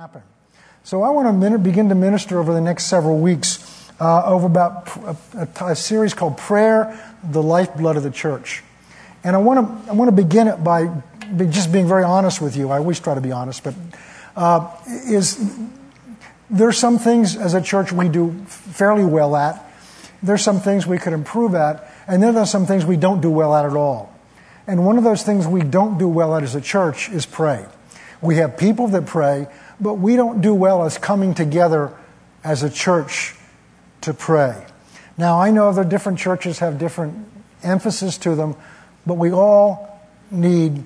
happen. So I want to begin to minister over the next several weeks uh, over about a, a, a, series called Prayer, the Lifeblood of the Church. And I want to, I want to begin it by be just being very honest with you. I always try to be honest, but uh, is there's some things as a church we do fairly well at. There's some things we could improve at, and then there's some things we don't do well at at all. And one of those things we don't do well at as a church is pray. We have people that pray, but we don't do well as coming together as a church to pray. Now, I know that different churches have different emphasis to them, but we all need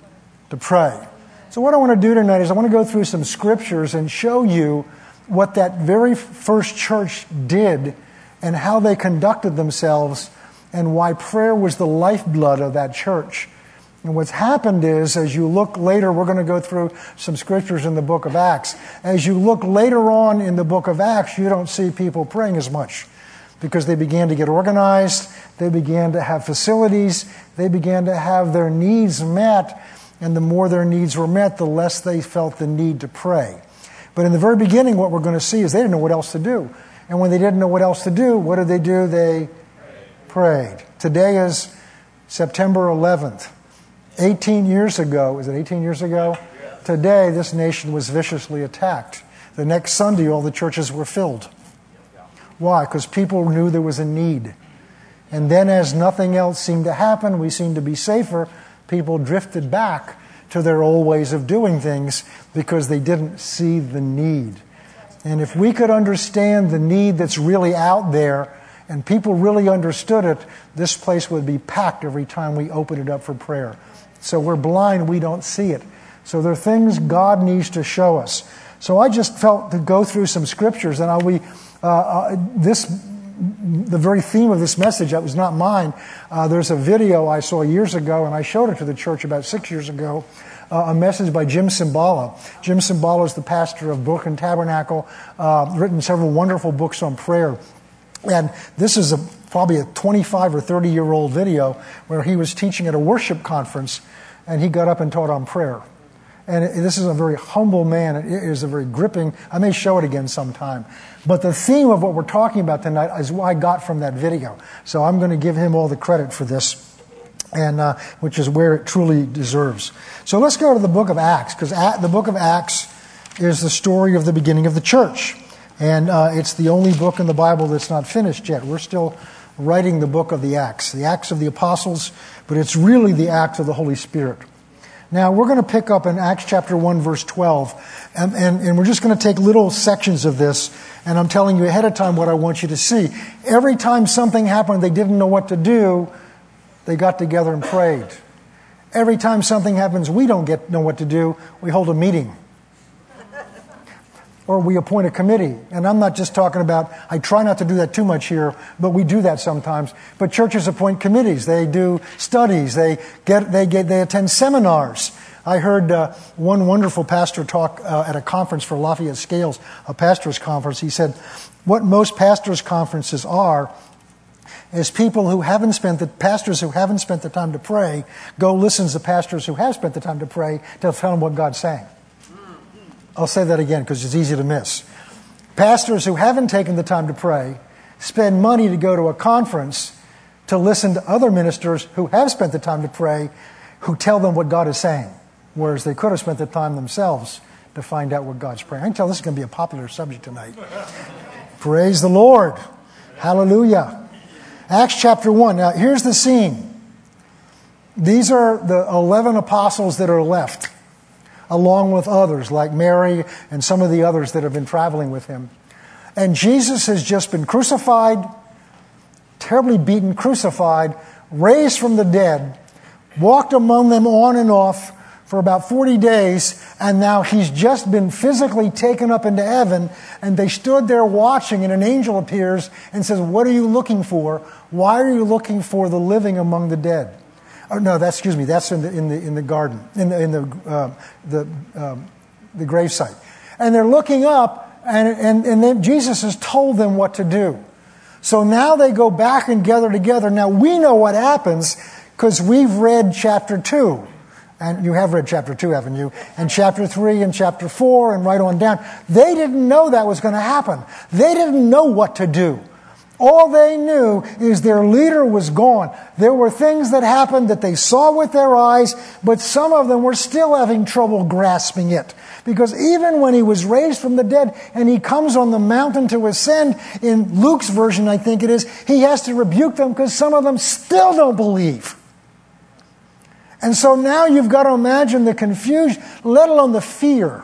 to pray. So, what I want to do tonight is I want to go through some scriptures and show you what that very first church did and how they conducted themselves and why prayer was the lifeblood of that church. And what's happened is, as you look later, we're going to go through some scriptures in the book of Acts. As you look later on in the book of Acts, you don't see people praying as much because they began to get organized, they began to have facilities, they began to have their needs met, and the more their needs were met, the less they felt the need to pray. But in the very beginning, what we're going to see is they didn't know what else to do. And when they didn't know what else to do, what did they do? They prayed. Today is September 11th. 18 years ago, is it 18 years ago? Today, this nation was viciously attacked. The next Sunday, all the churches were filled. Why? Because people knew there was a need. And then, as nothing else seemed to happen, we seemed to be safer, people drifted back to their old ways of doing things because they didn't see the need. And if we could understand the need that's really out there and people really understood it, this place would be packed every time we opened it up for prayer. So we're blind, we don't see it. So there are things God needs to show us. So I just felt to go through some scriptures, and I'll be, uh, uh, this, the very theme of this message, that was not mine. Uh, there's a video I saw years ago, and I showed it to the church about six years ago. Uh, a message by Jim Cymbala. Jim Cymbala is the pastor of Brooklyn Tabernacle, uh, written several wonderful books on prayer. And this is a, probably a 25 or 30 year old video where he was teaching at a worship conference and he got up and taught on prayer. And this is a very humble man. It is a very gripping. I may show it again sometime. But the theme of what we're talking about tonight is what I got from that video. So I'm going to give him all the credit for this, and uh, which is where it truly deserves. So let's go to the book of Acts, because the book of Acts is the story of the beginning of the church. And uh, it's the only book in the Bible that's not finished yet. We're still writing the book of the Acts, the Acts of the Apostles, but it's really the Acts of the Holy Spirit. Now, we're going to pick up in Acts chapter 1, verse 12, and, and, and we're just going to take little sections of this, and I'm telling you ahead of time what I want you to see. Every time something happened they didn't know what to do, they got together and prayed. Every time something happens we don't get know what to do, we hold a meeting or we appoint a committee. And I'm not just talking about, I try not to do that too much here, but we do that sometimes. But churches appoint committees. They do studies. They get, they get, they attend seminars. I heard uh, one wonderful pastor talk uh, at a conference for Lafayette Scales, a pastor's conference. He said, what most pastors' conferences are is people who haven't spent the pastors who haven't spent the time to pray go listen to pastors who have spent the time to pray to tell them what God's saying. I'll say that again because it's easy to miss. Pastors who haven't taken the time to pray spend money to go to a conference to listen to other ministers who have spent the time to pray who tell them what God is saying, whereas they could have spent the time themselves to find out what God's praying. I can tell this is going to be a popular subject tonight. Praise the Lord. Hallelujah. Acts chapter 1. Now, here's the scene. These are the 11 apostles that are left along with others like Mary and some of the others that have been traveling with him. And Jesus has just been crucified, terribly beaten, crucified, raised from the dead, walked among them on and off for about 40 days, and now he's just been physically taken up into heaven, and they stood there watching, and an angel appears and says, What are you looking for? Why are you looking for the living among the dead? Oh, no, that's, excuse me, that's in the, in the, in the garden, in the, in the, uh, the, um, the gravesite. And they're looking up, and, and, and then Jesus has told them what to do. So now they go back and gather together. Now we know what happens because we've read chapter 2 And you have read chapter 2, haven't you? And chapter 3 and chapter 4 and right on down. They didn't know that was going to happen. They didn't know what to do. All they knew is their leader was gone. There were things that happened that they saw with their eyes, but some of them were still having trouble grasping it. Because even when he was raised from the dead and he comes on the mountain to ascend, in Luke's version, I think it is, he has to rebuke them because some of them still don't believe. And so now you've got to imagine the confusion, let alone the fear.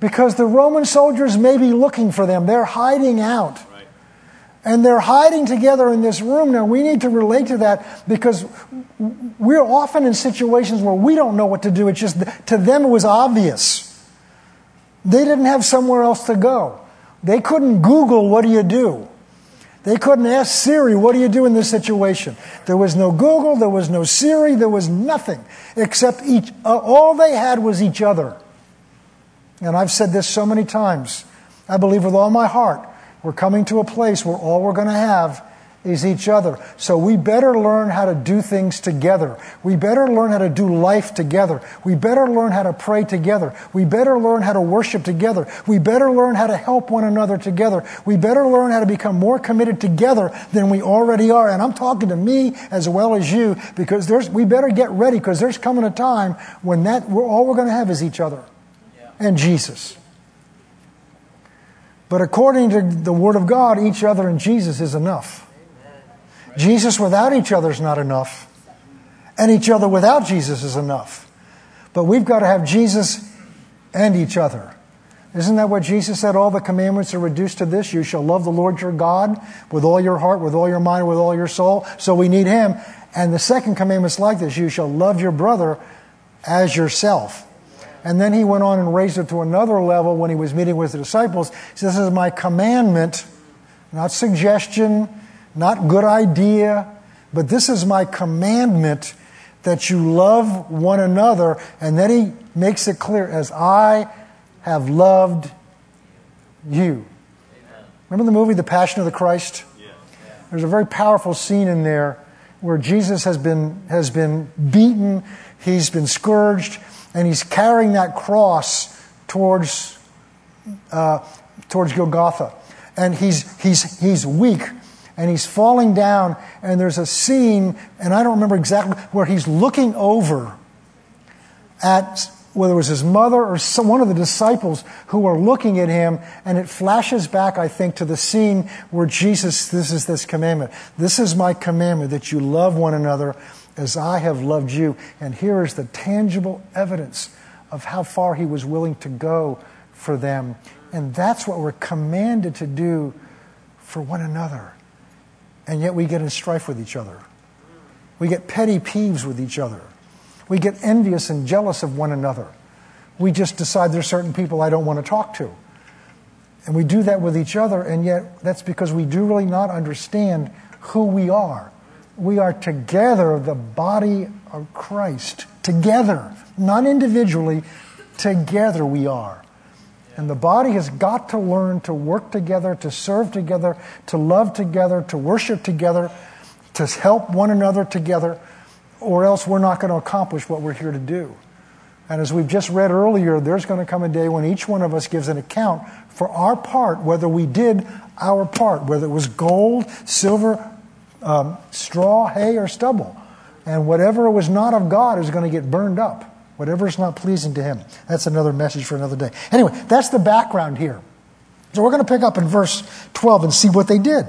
Because the Roman soldiers may be looking for them, they're hiding out. And they're hiding together in this room. Now, we need to relate to that because we're often in situations where we don't know what to do. It's just, to them, it was obvious. They didn't have somewhere else to go. They couldn't Google, what do you do? They couldn't ask Siri, what do you do in this situation? There was no Google, there was no Siri, there was nothing except each, uh, all they had was each other. And I've said this so many times. I believe with all my heart we're coming to a place where all we're going to have is each other. So we better learn how to do things together. We better learn how to do life together. We better learn how to pray together. We better learn how to worship together. We better learn how to help one another together. We better learn how to become more committed together than we already are. And I'm talking to me as well as you because there's, we better get ready because there's coming a time when that, we're, all we're going to have is each other yeah. and Jesus. But according to the Word of God, each other and Jesus is enough. Jesus without each other is not enough. And each other without Jesus is enough. But we've got to have Jesus and each other. Isn't that what Jesus said? All the commandments are reduced to this. You shall love the Lord your God with all your heart, with all your mind, with all your soul. So we need Him. And the second commandment is like this you shall love your brother as yourself. And then he went on and raised it to another level when he was meeting with the disciples. He says, This is my commandment, not suggestion, not good idea, but this is my commandment that you love one another. And then he makes it clear, as I have loved you. Amen. Remember the movie The Passion of the Christ? Yeah. There's a very powerful scene in there where Jesus has been, has been beaten, he's been scourged, and he's carrying that cross towards, uh, towards Golgotha. And he's, he's, he's weak and he's falling down, and there's a scene, and I don't remember exactly, where he's looking over at whether it was his mother or some, one of the disciples who are looking at him, and it flashes back, I think, to the scene where Jesus, this is this commandment. This is my commandment that you love one another as I have loved you. And here is the tangible evidence of how far he was willing to go for them. And that's what we're commanded to do for one another. And yet we get in strife with each other. We get petty peeves with each other. We get envious and jealous of one another. We just decide there's certain people I don't want to talk to. And we do that with each other, and yet that's because we do really not understand who we are we are together the body of Christ. Together, not individually, together we are. And the body has got to learn to work together, to serve together, to love together, to worship together, to help one another together, or else we're not going to accomplish what we're here to do. And as we've just read earlier, there's going to come a day when each one of us gives an account for our part, whether we did our part, whether it was gold, silver, um, straw, hay, or stubble. And whatever was not of God is going to get burned up. Whatever is not pleasing to Him. That's another message for another day. Anyway, that's the background here. So we're going to pick up in verse 12 and see what they did.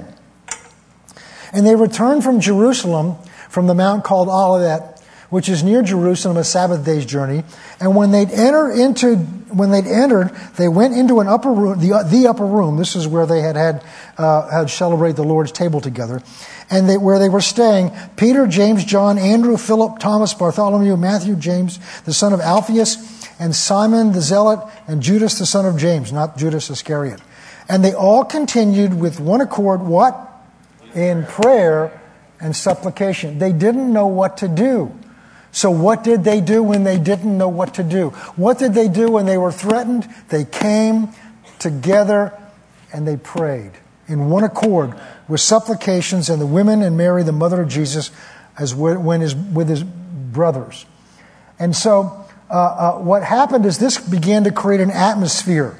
And they returned from Jerusalem from the mount called Olivet which is near Jerusalem, a Sabbath day's journey. And when they'd enter into, when they'd entered, they went into an upper room, the, the upper room. This is where they had had, uh, had celebrated the Lord's table together. And they, where they were staying, Peter, James, John, Andrew, Philip, Thomas, Bartholomew, Matthew, James, the son of Alphaeus, and Simon the Zealot, and Judas, the son of James, not Judas Iscariot. And they all continued with one accord, what? In prayer and supplication. They didn't know what to do. So, what did they do when they didn't know what to do? What did they do when they were threatened? They came together and they prayed in one accord with supplications, and the women and Mary, the mother of Jesus, as when his, with his brothers. And so, uh, uh, what happened is this began to create an atmosphere.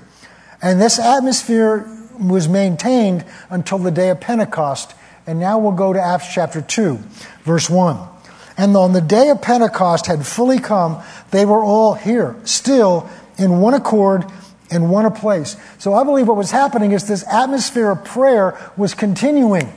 And this atmosphere was maintained until the day of Pentecost. And now we'll go to Acts chapter 2, verse 1. And on the day of Pentecost had fully come, they were all here, still in one accord in one place. So I believe what was happening is this atmosphere of prayer was continuing.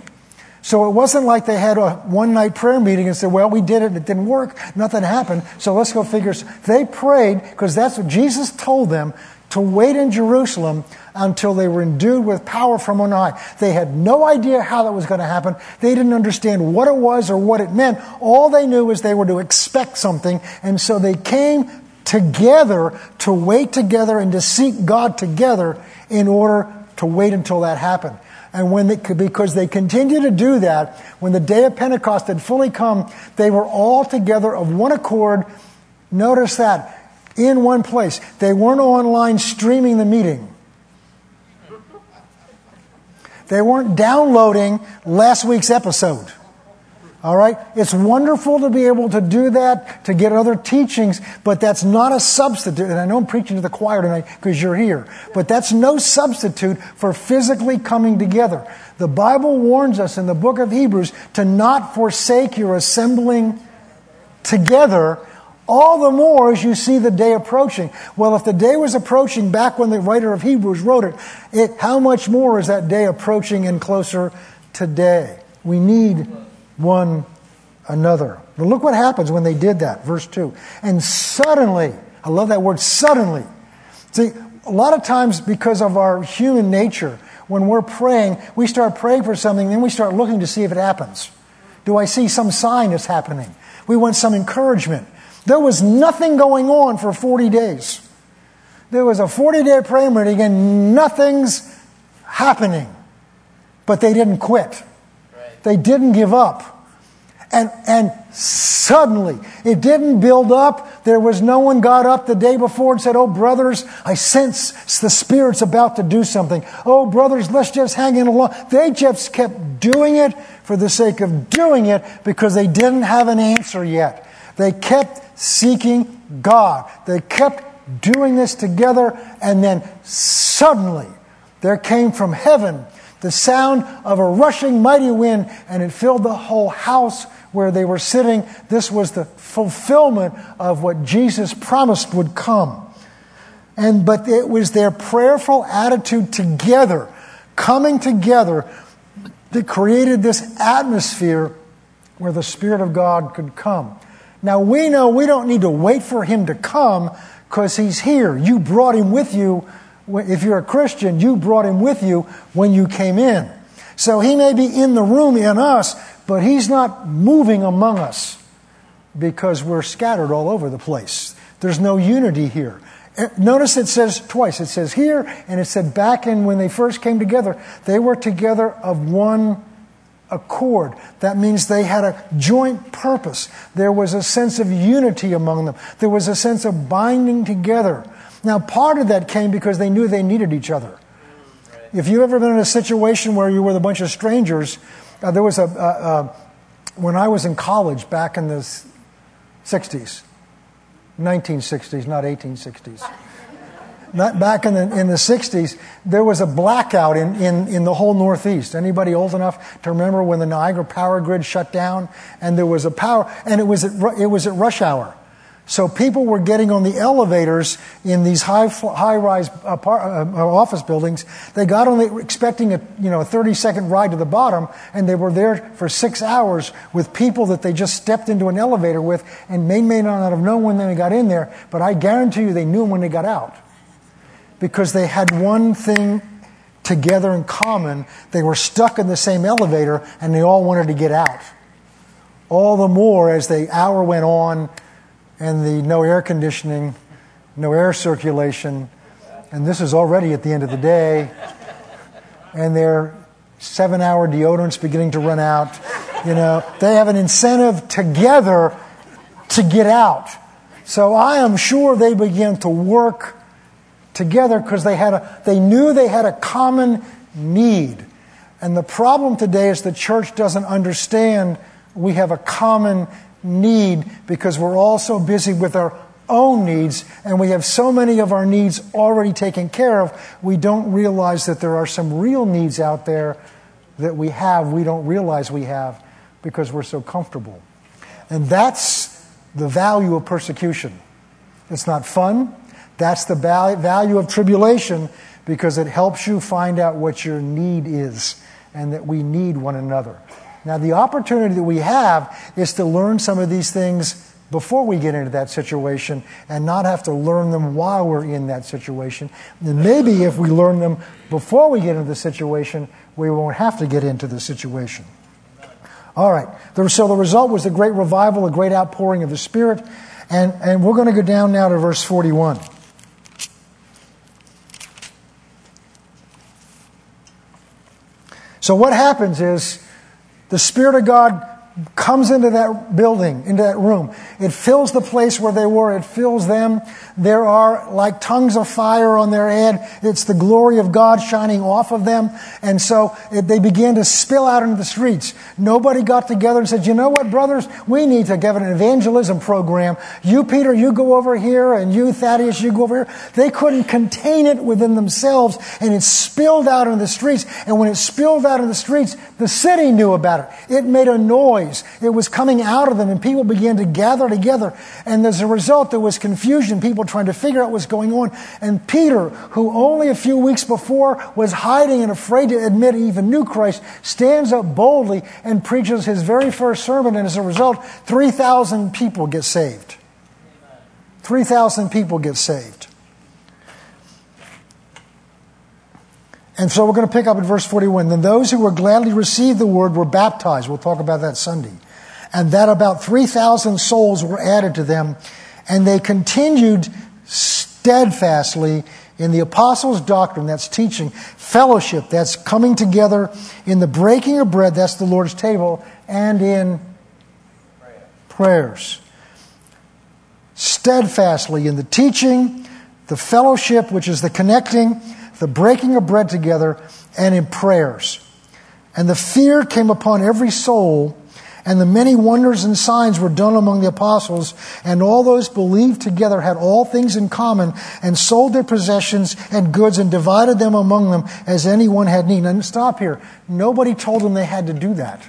So it wasn't like they had a one night prayer meeting and said, well, we did it and it didn't work. Nothing happened. So let's go figure. They prayed because that's what Jesus told them to wait in Jerusalem until they were endued with power from on high. They had no idea how that was going to happen. They didn't understand what it was or what it meant. All they knew was they were to expect something. And so they came together to wait together and to seek God together in order to wait until that happened. And when they, because they continued to do that, when the day of Pentecost had fully come, they were all together of one accord. Notice that in one place. They weren't online streaming the meeting. They weren't downloading last week's episode. All right? It's wonderful to be able to do that, to get other teachings, but that's not a substitute. And I know I'm preaching to the choir tonight because you're here, but that's no substitute for physically coming together. The Bible warns us in the book of Hebrews to not forsake your assembling together all the more as you see the day approaching. Well, if the day was approaching back when the writer of Hebrews wrote it, it how much more is that day approaching and closer today? We need one another. But look what happens when they did that. Verse 2. And suddenly, I love that word, suddenly. See, a lot of times because of our human nature, when we're praying, we start praying for something, then we start looking to see if it happens. Do I see some sign that's happening? We want some encouragement. There was nothing going on for 40 days. There was a 40 day prayer meeting and nothing's happening. But they didn't quit. They didn't give up. And, and suddenly, it didn't build up. There was no one got up the day before and said, Oh, brothers, I sense the Spirit's about to do something. Oh, brothers, let's just hang in along. They just kept doing it for the sake of doing it because they didn't have an answer yet. They kept seeking God. They kept doing this together, and then suddenly there came from heaven the sound of a rushing mighty wind, and it filled the whole house where they were sitting. This was the fulfillment of what Jesus promised would come. And but it was their prayerful attitude together, coming together, that created this atmosphere where the Spirit of God could come. Now we know we don't need to wait for him to come because he's here. You brought him with you. If you're a Christian, you brought him with you when you came in. So he may be in the room in us, but he's not moving among us because we're scattered all over the place. There's no unity here. Eh, notice it says twice. It says here, and it said back in when they first came together, they were together of one accord. That means they had a joint purpose. There was a sense of unity among them. There was a sense of binding together. Now, part of that came because they knew they needed each other. If you've ever been in a situation where you were with a bunch of strangers, uh, there was a, uh, uh, when I was in college back in the 60s, 1960s, not 1860s not back in the, in the 60s, there was a blackout in, in, in the whole Northeast. Anybody old enough to remember when the Niagara power grid shut down and there was a power, and it was at, it was at rush hour. So people were getting on the elevators in these high, high-rise uh, office buildings. They got on the, expecting a, you know, a 30-second ride to the bottom, and they were there for six hours with people that they just stepped into an elevator with, and may, may not have known when they got in there, but I guarantee you they knew when they got out because they had one thing together in common. They were stuck in the same elevator and they all wanted to get out. All the more as the hour went on and the no air conditioning, no air circulation, and this is already at the end of the day, and their seven hour deodorants beginning to run out. You know, they have an incentive together to get out. So I am sure they began to work together because they, had a, they knew they had a common need. And the problem today is the church doesn't understand we have a common need because we're all so busy with our own needs and we have so many of our needs already taken care of, we don't realize that there are some real needs out there that we have, we don't realize we have because we're so comfortable. And that's the value of persecution. It's not fun. That's the value of tribulation because it helps you find out what your need is and that we need one another. Now, the opportunity that we have is to learn some of these things before we get into that situation and not have to learn them while we're in that situation. And maybe if we learn them before we get into the situation, we won't have to get into the situation. All right. So the result was a great revival, a great outpouring of the Spirit. And, and we're going to go down now to verse 41. So what happens is the Spirit of God comes into that building, into that room. It fills the place where they were. It fills them. There are like tongues of fire on their head. It's the glory of God shining off of them. And so it, they began to spill out into the streets. Nobody got together and said, you know what, brothers? We need to give an evangelism program. You, Peter, you go over here, and you, Thaddeus, you go over here. They couldn't contain it within themselves, and it spilled out into the streets. And when it spilled out in the streets, the city knew about it. It made a noise noise. It was coming out of them, and people began to gather together. And as a result, there was confusion, people trying to figure out what's going on. And Peter, who only a few weeks before was hiding and afraid to admit he even knew Christ, stands up boldly and preaches his very first sermon. And as a result, 3,000 people get saved. 3,000 people get saved. And so we're going to pick up at verse 41. Then those who were gladly received the word were baptized. We'll talk about that Sunday. And that about 3,000 souls were added to them. And they continued steadfastly in the apostles' doctrine, that's teaching, fellowship, that's coming together, in the breaking of bread, that's the Lord's table, and in prayers. Steadfastly in the teaching, the fellowship, which is the connecting, the breaking of bread together, and in prayers. And the fear came upon every soul, and the many wonders and signs were done among the apostles, and all those believed together had all things in common, and sold their possessions and goods, and divided them among them as anyone had need. And stop here. Nobody told them they had to do that.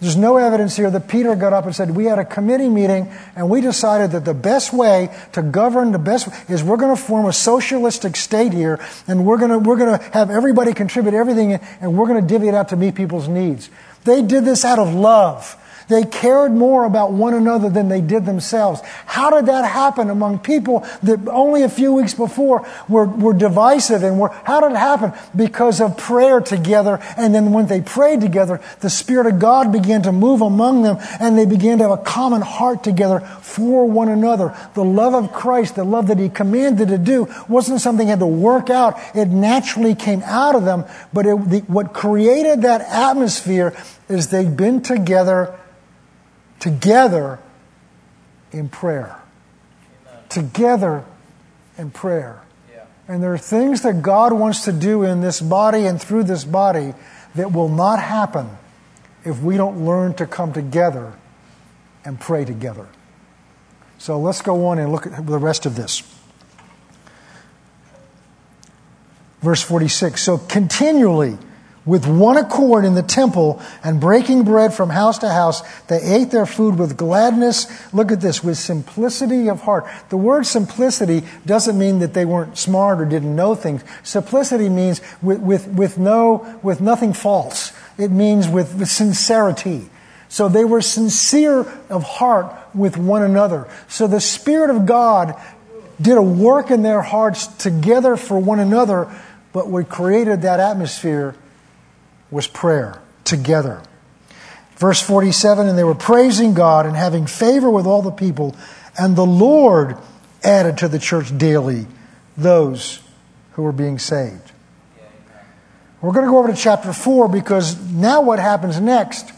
There's no evidence here that Peter got up and said, We had a committee meeting and we decided that the best way to govern the best is we're going to form a socialistic state here and we're going to, we're going to have everybody contribute everything and we're going to divvy it out to meet people's needs. They did this out of love. They cared more about one another than they did themselves. How did that happen among people that only a few weeks before were, were divisive and were, how did it happen? Because of prayer together. And then when they prayed together, the Spirit of God began to move among them and they began to have a common heart together for one another. The love of Christ, the love that He commanded to do, wasn't something had to work out. It naturally came out of them. But it, the, what created that atmosphere is they'd been together together in prayer. Amen. Together in prayer. Yeah. And there are things that God wants to do in this body and through this body that will not happen if we don't learn to come together and pray together. So let's go on and look at the rest of this. Verse 46 So continually, with one accord in the temple and breaking bread from house to house. They ate their food with gladness. Look at this, with simplicity of heart. The word simplicity doesn't mean that they weren't smart or didn't know things. Simplicity means with, with, with, no, with nothing false. It means with, with sincerity. So they were sincere of heart with one another. So the Spirit of God did a work in their hearts together for one another, but we created that atmosphere was prayer together. Verse 47 And they were praising God and having favor with all the people, and the Lord added to the church daily those who were being saved. We're going to go over to chapter 4 because now what happens next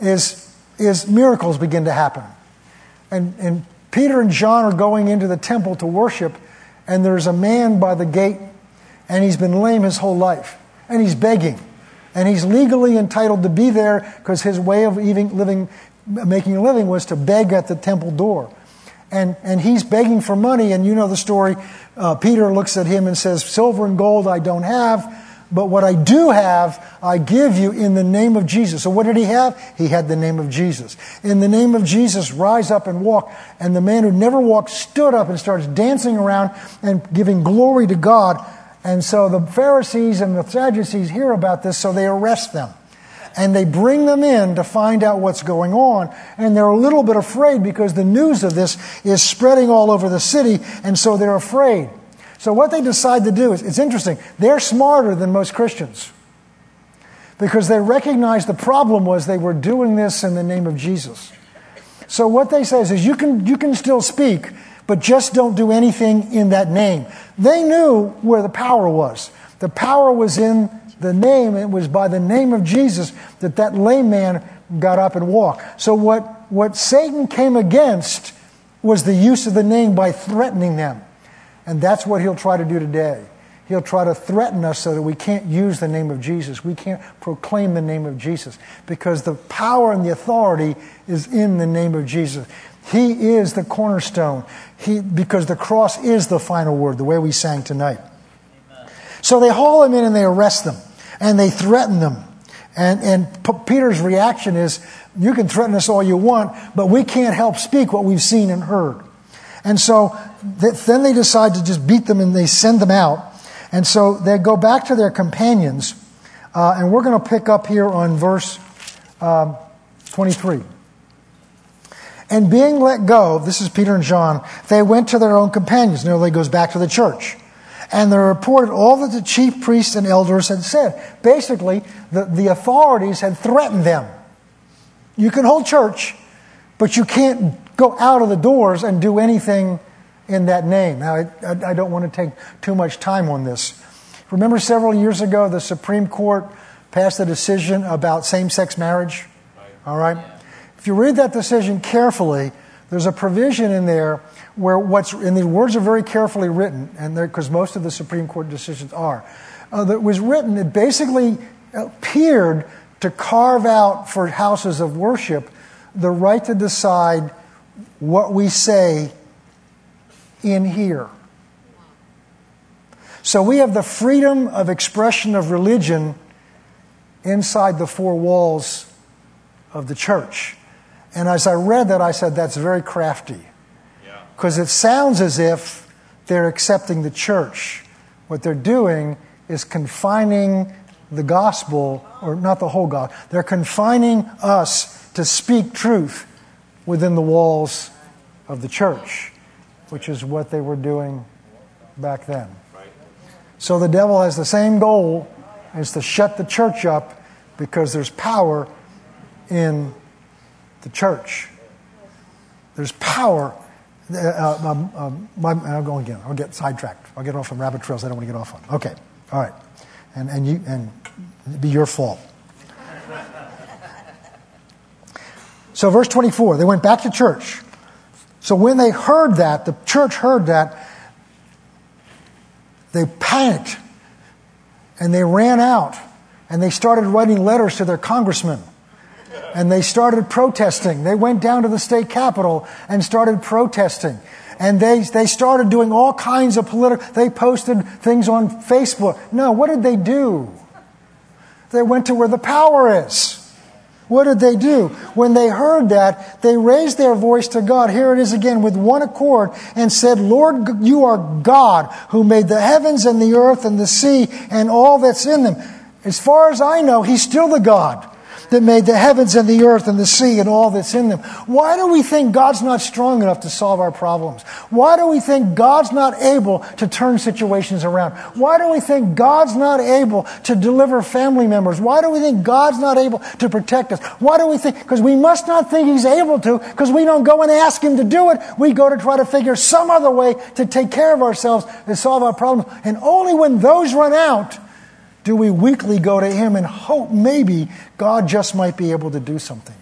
is, is miracles begin to happen. And, and Peter and John are going into the temple to worship, and there's a man by the gate, and he's been lame his whole life, and he's begging. And he's legally entitled to be there because his way of even living making a living was to beg at the temple door. And, and he's begging for money, and you know the story. Uh, Peter looks at him and says, Silver and gold I don't have, but what I do have, I give you in the name of Jesus. So what did he have? He had the name of Jesus. In the name of Jesus, rise up and walk. And the man who never walked stood up and starts dancing around and giving glory to God. And so the Pharisees and the Sadducees hear about this, so they arrest them and they bring them in to find out what's going on. And they're a little bit afraid because the news of this is spreading all over the city, and so they're afraid. So, what they decide to do is it's interesting. They're smarter than most Christians because they recognize the problem was they were doing this in the name of Jesus. So, what they say is, you, can, you can still speak, but just don't do anything in that name. They knew where the power was. The power was in the name, it was by the name of Jesus that that lame man got up and walked. So, what, what Satan came against was the use of the name by threatening them. And that's what he'll try to do today. He'll try to threaten us so that we can't use the name of Jesus. We can't proclaim the name of Jesus because the power and the authority is in the name of Jesus. He is the cornerstone. He, because the cross is the final word, the way we sang tonight. Amen. So they haul him in and they arrest them and they threaten them. And, and P- Peter's reaction is, You can threaten us all you want, but we can't help speak what we've seen and heard. And so th- then they decide to just beat them and they send them out. And so they go back to their companions. Uh, and we're going to pick up here on verse um, 23. And being let go, this is Peter and John, they went to their own companions. Nearly goes back to the church and they reported all that the chief priests and elders had said. Basically, the, the authorities had threatened them. You can hold church, but you can't go out of the doors and do anything in that name. Now, I, I, I don't want to take too much time on this. Remember several years ago, the Supreme Court passed a decision about same sex marriage? All right? If you read that decision carefully, there's a provision in there where what's, and the words are very carefully written, and because most of the Supreme Court decisions are, uh, that was written, it basically appeared to carve out for houses of worship the right to decide what we say in here. So we have the freedom of expression of religion inside the four walls of the church. And as I read that, I said, that's very crafty. Because it sounds as if they're accepting the church. What they're doing is confining the gospel, or not the whole God, they're confining us to speak truth within the walls of the church, which is what they were doing back then. So the devil has the same goal is to shut the church up because there's power in the church. There's power uh, uh, um, um, my, I'll go again. I'll get sidetracked. I'll get off on rabbit trails I don't want to get off on. Okay. All right. And, and, you, and it'd be your fault. So, verse 24, they went back to church. So, when they heard that, the church heard that, they panicked and they ran out and they started writing letters to their congressmen and they started protesting. They went down to the state capitol and started protesting. And they, they started doing all kinds of political, they posted things on Facebook. No, what did they do? They went to where the power is. What did they do? When they heard that, they raised their voice to God. Here it is again with one accord and said, Lord, you are God who made the heavens and the earth and the sea and all that's in them. As far as I know, He's still the God that made the heavens and the earth and the sea and all that's in them. Why do we think God's not strong enough to solve our problems? Why do we think God's not able to turn situations around? Why do we think God's not able to deliver family members? Why do we think God's not able to protect us? Why do we think? Because we must not think He's able to because we don't go and ask Him to do it. We go to try to figure some other way to take care of ourselves and solve our problems. And only when those run out do we weekly go to Him and hope maybe God just might be able to do something?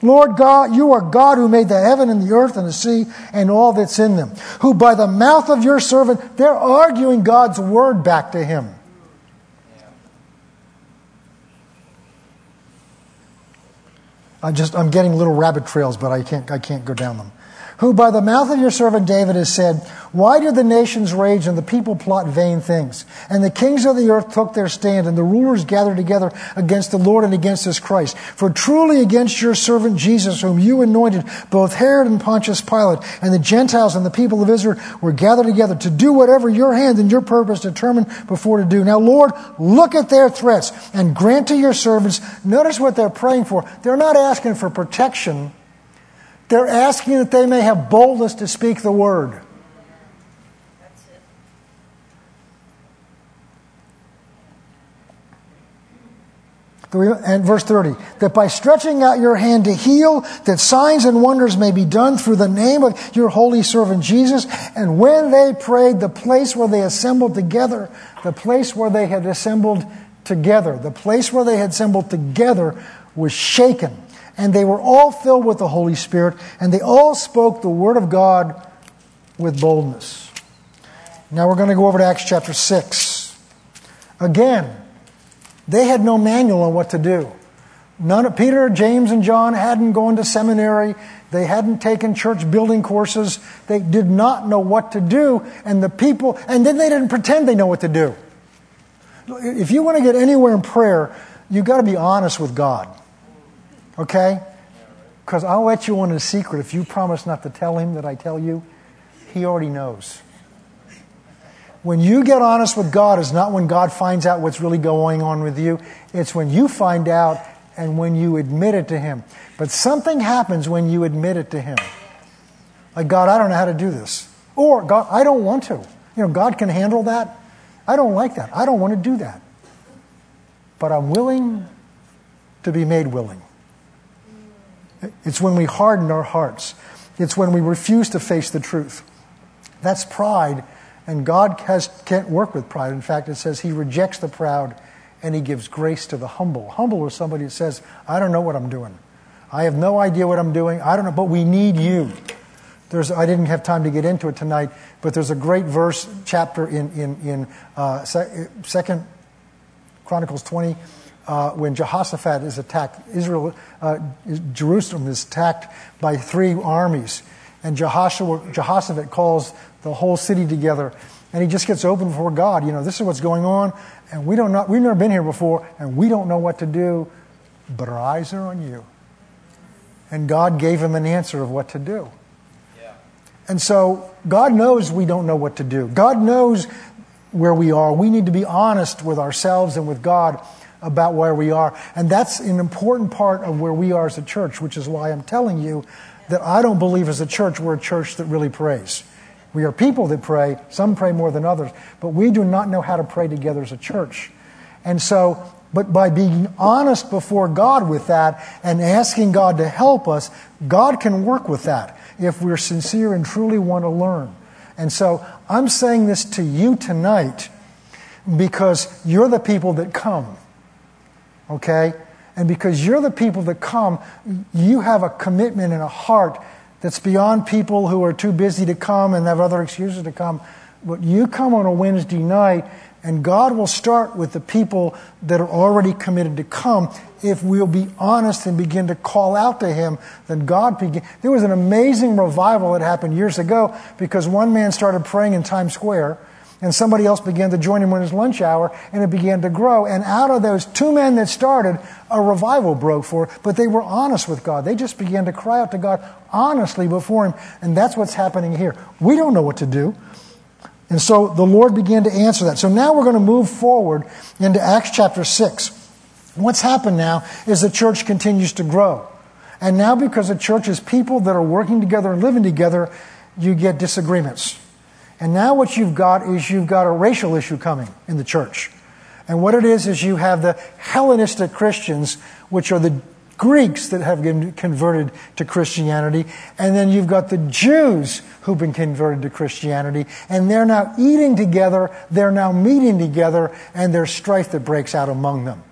Lord God, you are God who made the heaven and the earth and the sea and all that's in them, who by the mouth of your servant, they're arguing God's word back to Him. I just, I'm getting little rabbit trails, but I can't, I can't go down them who by the mouth of your servant David has said, Why do the nations rage and the people plot vain things? And the kings of the earth took their stand, and the rulers gathered together against the Lord and against his Christ. For truly against your servant Jesus, whom you anointed, both Herod and Pontius Pilate, and the Gentiles and the people of Israel were gathered together to do whatever your hand and your purpose determined before to do. Now, Lord, look at their threats and grant to your servants. Notice what they're praying for. They're not asking for protection. They're asking that they may have boldness to speak the word. And verse 30, that by stretching out your hand to heal, that signs and wonders may be done through the name of your holy servant Jesus. And when they prayed, the place where they assembled together, the place where they had assembled together, the place where they had assembled together was shaken and they were all filled with the Holy Spirit, and they all spoke the Word of God with boldness. Now we're going to go over to Acts chapter 6. Again, they had no manual on what to do. None of Peter, James, and John hadn't gone to seminary. They hadn't taken church building courses. They did not know what to do. And the people, and then they didn't pretend they know what to do. If you want to get anywhere in prayer, you've got to be honest with God. Okay? Because I'll let you in a secret. If you promise not to tell him that I tell you, he already knows. When you get honest with God, is not when God finds out what's really going on with you. It's when you find out and when you admit it to Him. But something happens when you admit it to Him. Like, God, I don't know how to do this. Or, God, I don't want to. You know, God can handle that. I don't like that. I don't want to do that. But I'm willing to be made willing. It's when we harden our hearts. It's when we refuse to face the truth. That's pride, and God has, can't work with pride. In fact, it says He rejects the proud and He gives grace to the humble. Humble is somebody that says, I don't know what I'm doing. I have no idea what I'm doing. I don't know, but we need you. There's, I didn't have time to get into it tonight, but there's a great verse, chapter in, in, in uh, Second Chronicles 20 uh, when Jehoshaphat is attacked. Israel, uh, Jerusalem is attacked by three armies, and Jehoshaphat, Jehoshaphat calls the whole city together, and he just gets open before God. You know, this is what's going on, and we don't know, we've never been here before, and we don't know what to do, but our eyes are on you. And God gave him an answer of what to do. And so God knows we don't know what to do. God knows where we are. We need to be honest with ourselves and with God about where we are. And that's an important part of where we are as a church, which is why I'm telling you that I don't believe as a church we're a church that really prays. We are people that pray. Some pray more than others, but we do not know how to pray together as a church. And so, but by being honest before God with that and asking God to help us, God can work with that if we're sincere and truly want to learn. And so I'm saying this to you tonight because you're the people that come okay? And because you're the people that come, you have a commitment and a heart that's beyond people who are too busy to come and have other excuses to come. But you come on a Wednesday night, and God will start with the people that are already committed to come. If we'll be honest and begin to call out to Him, then God begin. There was an amazing revival that happened years ago because one man started praying in Times Square and somebody else began to join him in his lunch hour, and it began to grow. And out of those two men that started, a revival broke forth. But they were honest with God. They just began to cry out to God honestly before Him. And that's what's happening here. We don't know what to do. And so the Lord began to answer that. So now we're going to move forward into Acts chapter 6. What's happened now is the church continues to grow. And now, because the church is people that are working together and living together, you get disagreements. And now what you've got is you've got a racial issue coming in the church. And what it is, is you have the Hellenistic Christians, which are the Greeks that have been converted to Christianity, and then you've got the Jews who've been converted to Christianity, and they're now eating together, they're now meeting together, and there's strife that breaks out among them.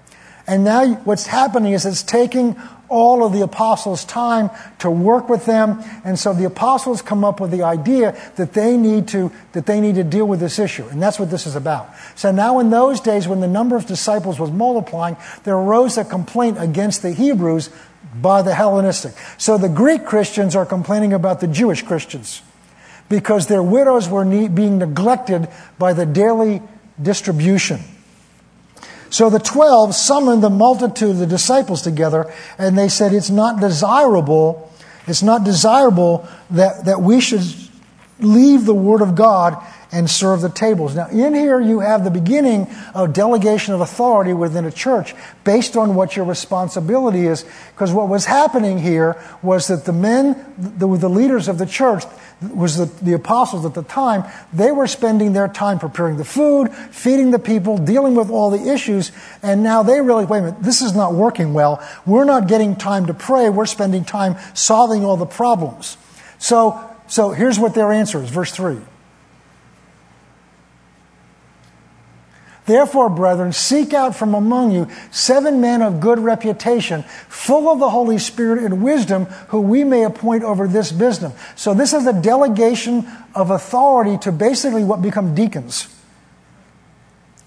And now what's happening is it's taking all of the apostles' time to work with them. And so the apostles come up with the idea that they need to, that they need to deal with this issue. And that's what this is about. So now in those days when the number of disciples was multiplying, there arose a complaint against the Hebrews by the Hellenistic. So the Greek Christians are complaining about the Jewish Christians because their widows were ne- being neglected by the daily distribution. So the twelve summoned the multitude of the disciples together, and they said, It's not desirable, it's not desirable that, that we should leave the Word of God and serve the tables. Now, in here, you have the beginning of delegation of authority within a church based on what your responsibility is. Because what was happening here was that the men, the, the leaders of the church, was the, the apostles at the time, they were spending their time preparing the food, feeding the people, dealing with all the issues, and now they really, wait a minute, this is not working well. We're not getting time to pray, we're spending time solving all the problems. So, so here's what their answer is, verse 3. Therefore, brethren, seek out from among you seven men of good reputation, full of the Holy Spirit and wisdom, who we may appoint over this business. So, this is a delegation of authority to basically what become deacons.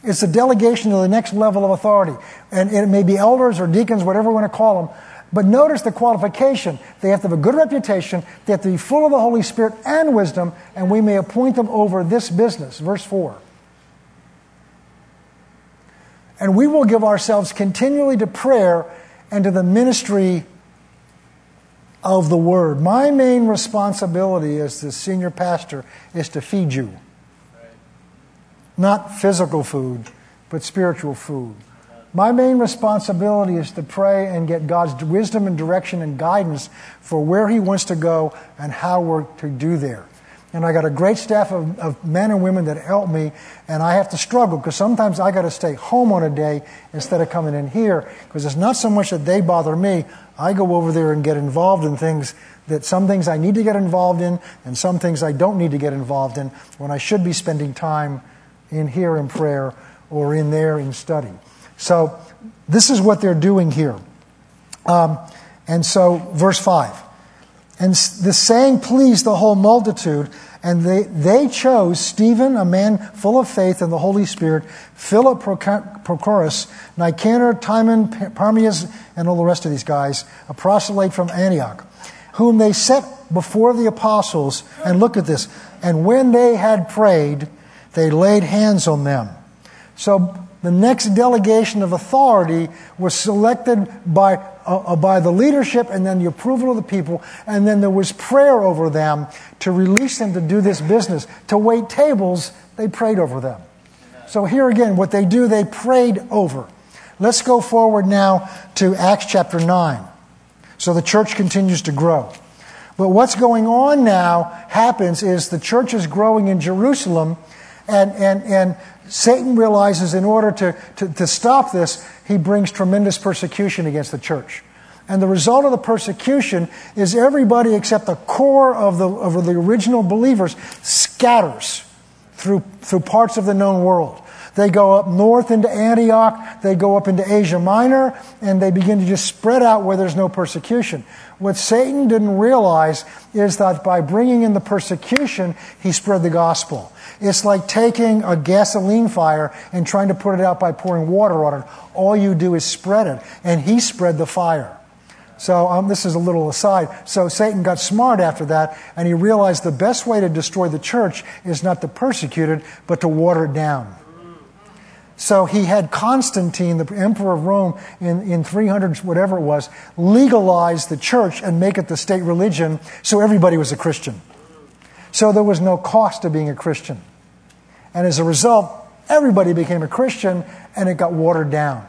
It's a delegation to the next level of authority. And it may be elders or deacons, whatever we want to call them. But notice the qualification. They have to have a good reputation, they have to be full of the Holy Spirit and wisdom, and we may appoint them over this business. Verse 4. And we will give ourselves continually to prayer and to the ministry of the word. My main responsibility as the senior pastor is to feed you. Not physical food, but spiritual food. My main responsibility is to pray and get God's wisdom and direction and guidance for where He wants to go and how we're to do there. And I got a great staff of, of men and women that help me, and I have to struggle because sometimes I got to stay home on a day instead of coming in here because it's not so much that they bother me. I go over there and get involved in things that some things I need to get involved in and some things I don't need to get involved in when I should be spending time in here in prayer or in there in study. So this is what they're doing here. Um, and so, verse 5. And the saying pleased the whole multitude, and they, they chose Stephen, a man full of faith and the Holy Spirit, Philip Prochorus, Nicanor, Timon, Parmenas, and all the rest of these guys, a proselyte from Antioch, whom they set before the apostles. And look at this. And when they had prayed, they laid hands on them. So the next delegation of authority was selected by uh, uh, by the leadership and then the approval of the people, and then there was prayer over them to release them to do this business. To wait tables, they prayed over them. So here again, what they do, they prayed over. Let's go forward now to Acts chapter 9. So the church continues to grow. But what's going on now happens is the church is growing in Jerusalem, and, and, and Satan realizes in order to, to, to, stop this, he brings tremendous persecution against the church. And the result of the persecution is everybody except the core of the, of the original believers scatters through, through parts of the known world. They go up north into Antioch, they go up into Asia Minor, and they begin to just spread out where there's no persecution. What Satan didn't realize is that by bringing in the persecution, he spread the gospel. It's like taking a gasoline fire and trying to put it out by pouring water on it. All you do is spread it, and he spread the fire. So, um, this is a little aside. So, Satan got smart after that, and he realized the best way to destroy the church is not to persecute it, but to water it down. So he had Constantine, the emperor of Rome, in, in 300, whatever it was, legalize the church and make it the state religion so everybody was a Christian. So there was no cost to being a Christian. And as a result, everybody became a Christian and it got watered down.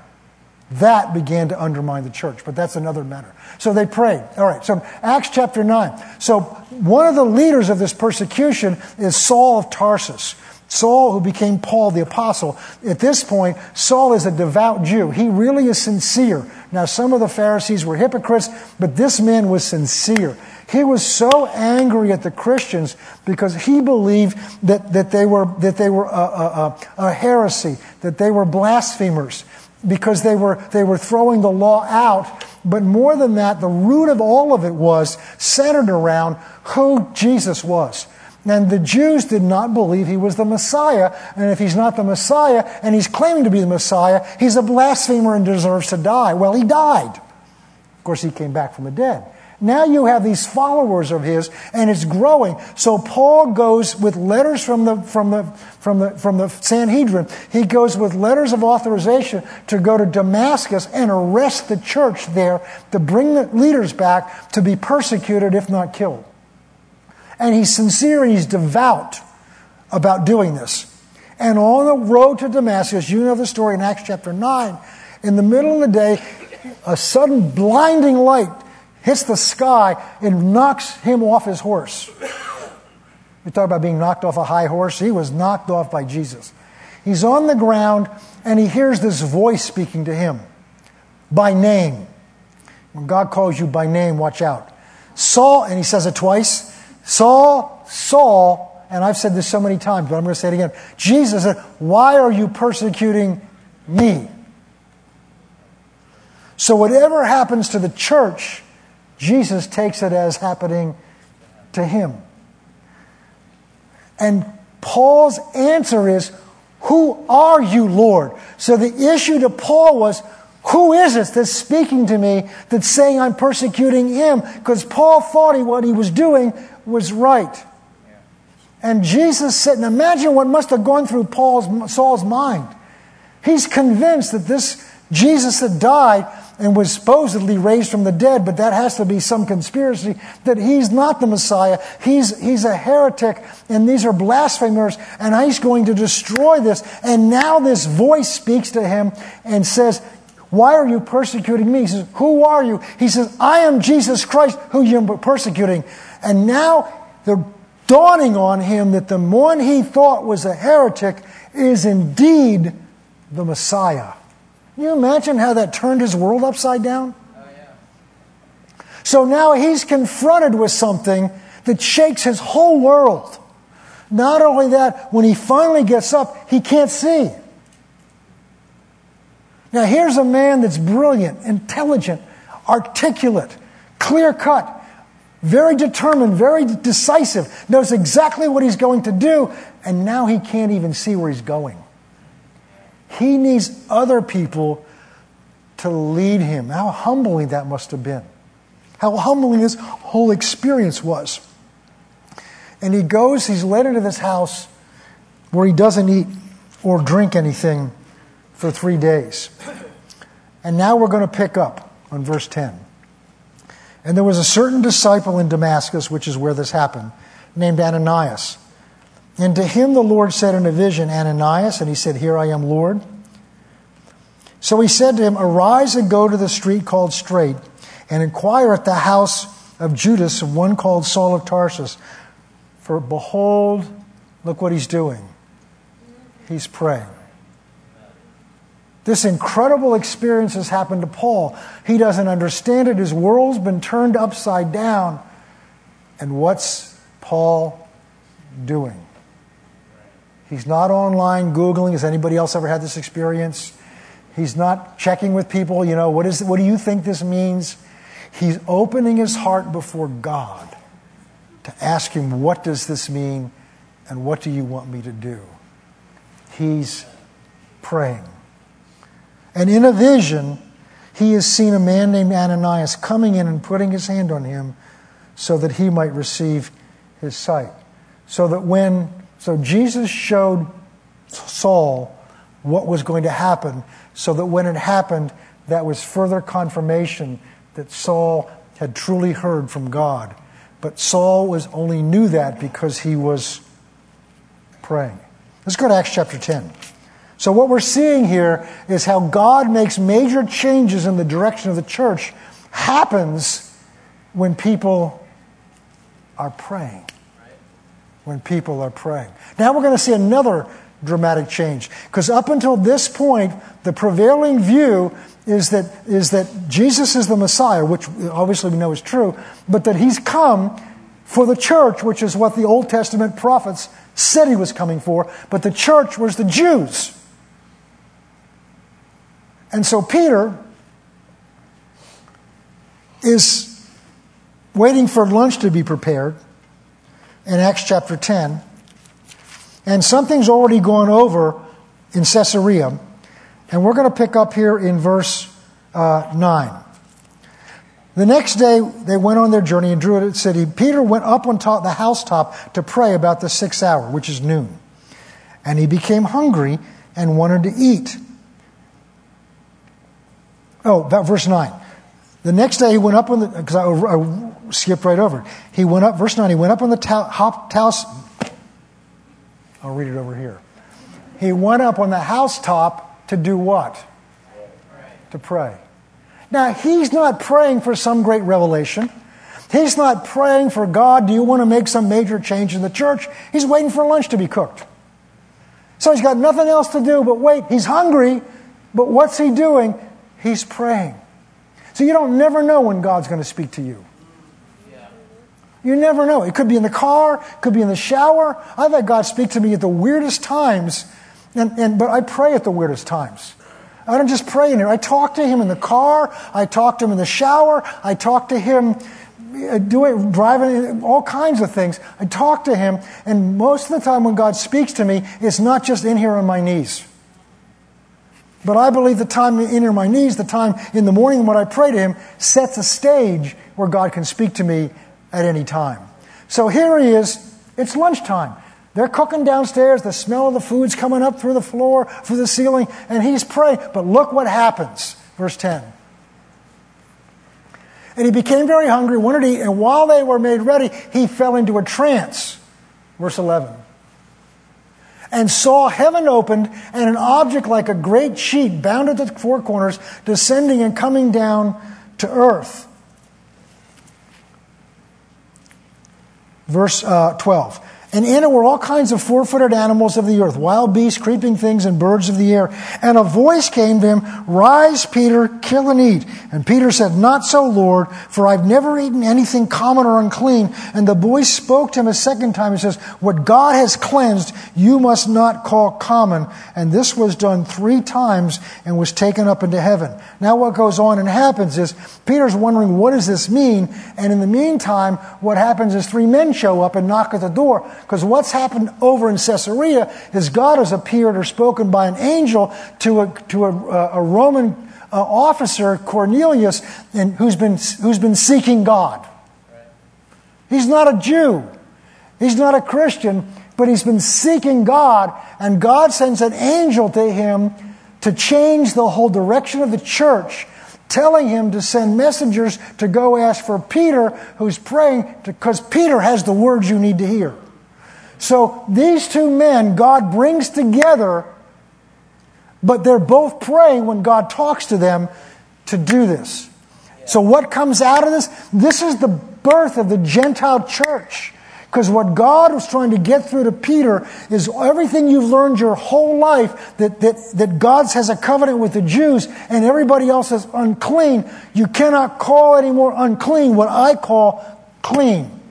That began to undermine the church, but that's another matter. So they prayed. All right, so Acts chapter 9. So one of the leaders of this persecution is Saul of Tarsus. Saul, who became Paul the Apostle, at this point, Saul is a devout Jew. He really is sincere. Now, some of the Pharisees were hypocrites, but this man was sincere. He was so angry at the Christians because he believed that, that they were, that they were a, a, a, heresy, that they were blasphemers, because they were, they were throwing the law out. But more than that, the root of all of it was centered around who Jesus was. And the Jews did not believe he was the Messiah. And if he's not the Messiah and he's claiming to be the Messiah, he's a blasphemer and deserves to die. Well, he died. Of course, he came back from the dead. Now you have these followers of his, and it's growing. So Paul goes with letters from the, from the, from the, from the Sanhedrin. He goes with letters of authorization to go to Damascus and arrest the church there to bring the leaders back to be persecuted, if not killed. And he's sincere and he's devout about doing this. And on the road to Damascus, you know the story in Acts chapter 9, in the middle of the day, a sudden blinding light hits the sky and knocks him off his horse. We talk about being knocked off a high horse. He was knocked off by Jesus. He's on the ground and he hears this voice speaking to him by name. When God calls you by name, watch out. Saul, and he says it twice Saul, Saul, and I've said this so many times, but I'm going to say it again. Jesus said, Why are you persecuting me? So, whatever happens to the church, Jesus takes it as happening to him. And Paul's answer is, Who are you, Lord? So the issue to Paul was, Who is it that's speaking to me that's saying I'm persecuting him? Because Paul thought he, what he was doing was right. And Jesus said, and imagine what must have gone through Paul's, Saul's mind. He's convinced that this Jesus that died and was supposedly raised from the dead, but that has to be some conspiracy, that he's not the Messiah. He's, he's a heretic, and these are blasphemers, and he's going to destroy this. And now this voice speaks to him and says, Why are you persecuting me? He says, Who are you? He says, I am Jesus Christ, who you're persecuting. And now they're dawning on him that the one he thought was a heretic is indeed the Messiah. Can you imagine how that turned his world upside down? Oh, yeah. So now he's confronted with something that shakes his whole world. Not only that, when he finally gets up, he can't see. Now, here's a man that's brilliant, intelligent, articulate, clear cut, very determined, very decisive, knows exactly what he's going to do, and now he can't even see where he's going. He needs other people to lead him. How humbling that must have been. How humbling his whole experience was. And he goes, he's led into this house where he doesn't eat or drink anything for three days. And now we're going to pick up on verse 10. And there was a certain disciple in Damascus, which is where this happened, named Ananias. And to him the Lord said in a vision, Ananias, and he said, Here I am, Lord. So he said to him, Arise and go to the street called Straight, and inquire at the house of Judas, one called Saul of Tarsus. For behold, look what he's doing. He's praying. This incredible experience has happened to Paul. He doesn't understand it. His world's been turned upside down. And what's Paul doing? He's not online Googling. Has anybody else ever had this experience? He's not checking with people, you know, what, is, what do you think this means? He's opening his heart before God to ask him, what does this mean and what do you want me to do? He's praying. And in a vision, he has seen a man named Ananias coming in and putting his hand on him so that he might receive his sight. So that when so Jesus showed Saul what was going to happen, so that when it happened, that was further confirmation that Saul had truly heard from God. But Saul was only knew that because he was praying. Let's go to Acts chapter 10. So, what we're seeing here is how God makes major changes in the direction of the church happens when people are praying when people are praying. Now we're going to see another dramatic change. Because up until this point, the prevailing view is that, is that Jesus is the Messiah, which obviously we know is true, but that he's come for the church, which is what the Old Testament prophets said he was coming for, but the church was the Jews. And so Peter is waiting for lunch to be prepared in Acts chapter 10. And something's already gone over in Caesarea. And we're going to pick up here in verse uh, 9. The next day, they went on their journey and drew at city. Peter went up on top the housetop to pray about the sixth hour, which is noon. And he became hungry and wanted to eat. Oh, about verse 9. The next day he went up on the, because I, I, skipped right over it. He went up, verse 9, he went up on the house. I'll read it over here. He went up on the housetop to do what? Pray. To pray. Now, he's not praying for some great revelation. He's not praying for God, do you want to make some major change in the church? He's waiting for lunch to be cooked. So he's got nothing else to do but wait. He's hungry, but what's he doing? He's praying. So you don't never know when God's going to speak to you. You never know. It could be in the car, it could be in the shower. I've had God speak to me at the weirdest times, and, and, but I pray at the weirdest times. I don't just pray in here. I talk to Him in the car, I talk to Him in the shower, I talk to Him uh, doing, driving, all kinds of things. I talk to Him, and most of the time when God speaks to me, it's not just in here on my knees. But I believe the time in here on my knees, the time in the morning when I pray to Him, sets a stage where God can speak to me at any time. So here he is. It's lunchtime. They're cooking downstairs. The smell of the food's coming up through the floor, through the ceiling, and he's praying. But look what happens. Verse 10. And he became very hungry, wanted to eat, and while they were made ready, he fell into a trance. Verse 11. And saw heaven opened, and an object like a great sheet bound at the four corners, descending and coming down to earth. Verse uh, 12. And in it were all kinds of four footed animals of the earth, wild beasts, creeping things, and birds of the air. And a voice came to him, Rise, Peter, kill and eat. And Peter said, Not so, Lord, for I've never eaten anything common or unclean. And the voice spoke to him a second time and says, What God has cleansed, you must not call common. And this was done three times and was taken up into heaven. Now, what goes on and happens is Peter's wondering, What does this mean? And in the meantime, what happens is three men show up and knock at the door. Because what's happened over in Caesarea is God has appeared or spoken by an angel to a, to a, a Roman uh, officer, Cornelius, and who's been, who's been seeking God. He's not a Jew, he's not a Christian, but he's been seeking God, and God sends an angel to him to change the whole direction of the church telling him to send messengers to go ask for Peter, who's praying, because Peter has the words you need to hear. So these two men, God brings together, but they're both praying when God talks to them to do this. So, what comes out of this? This is the birth of the Gentile church. Because what God was trying to get through to Peter is everything you've learned your whole life that, that, that God has a covenant with the Jews and everybody else is unclean. You cannot call anymore unclean what I call clean.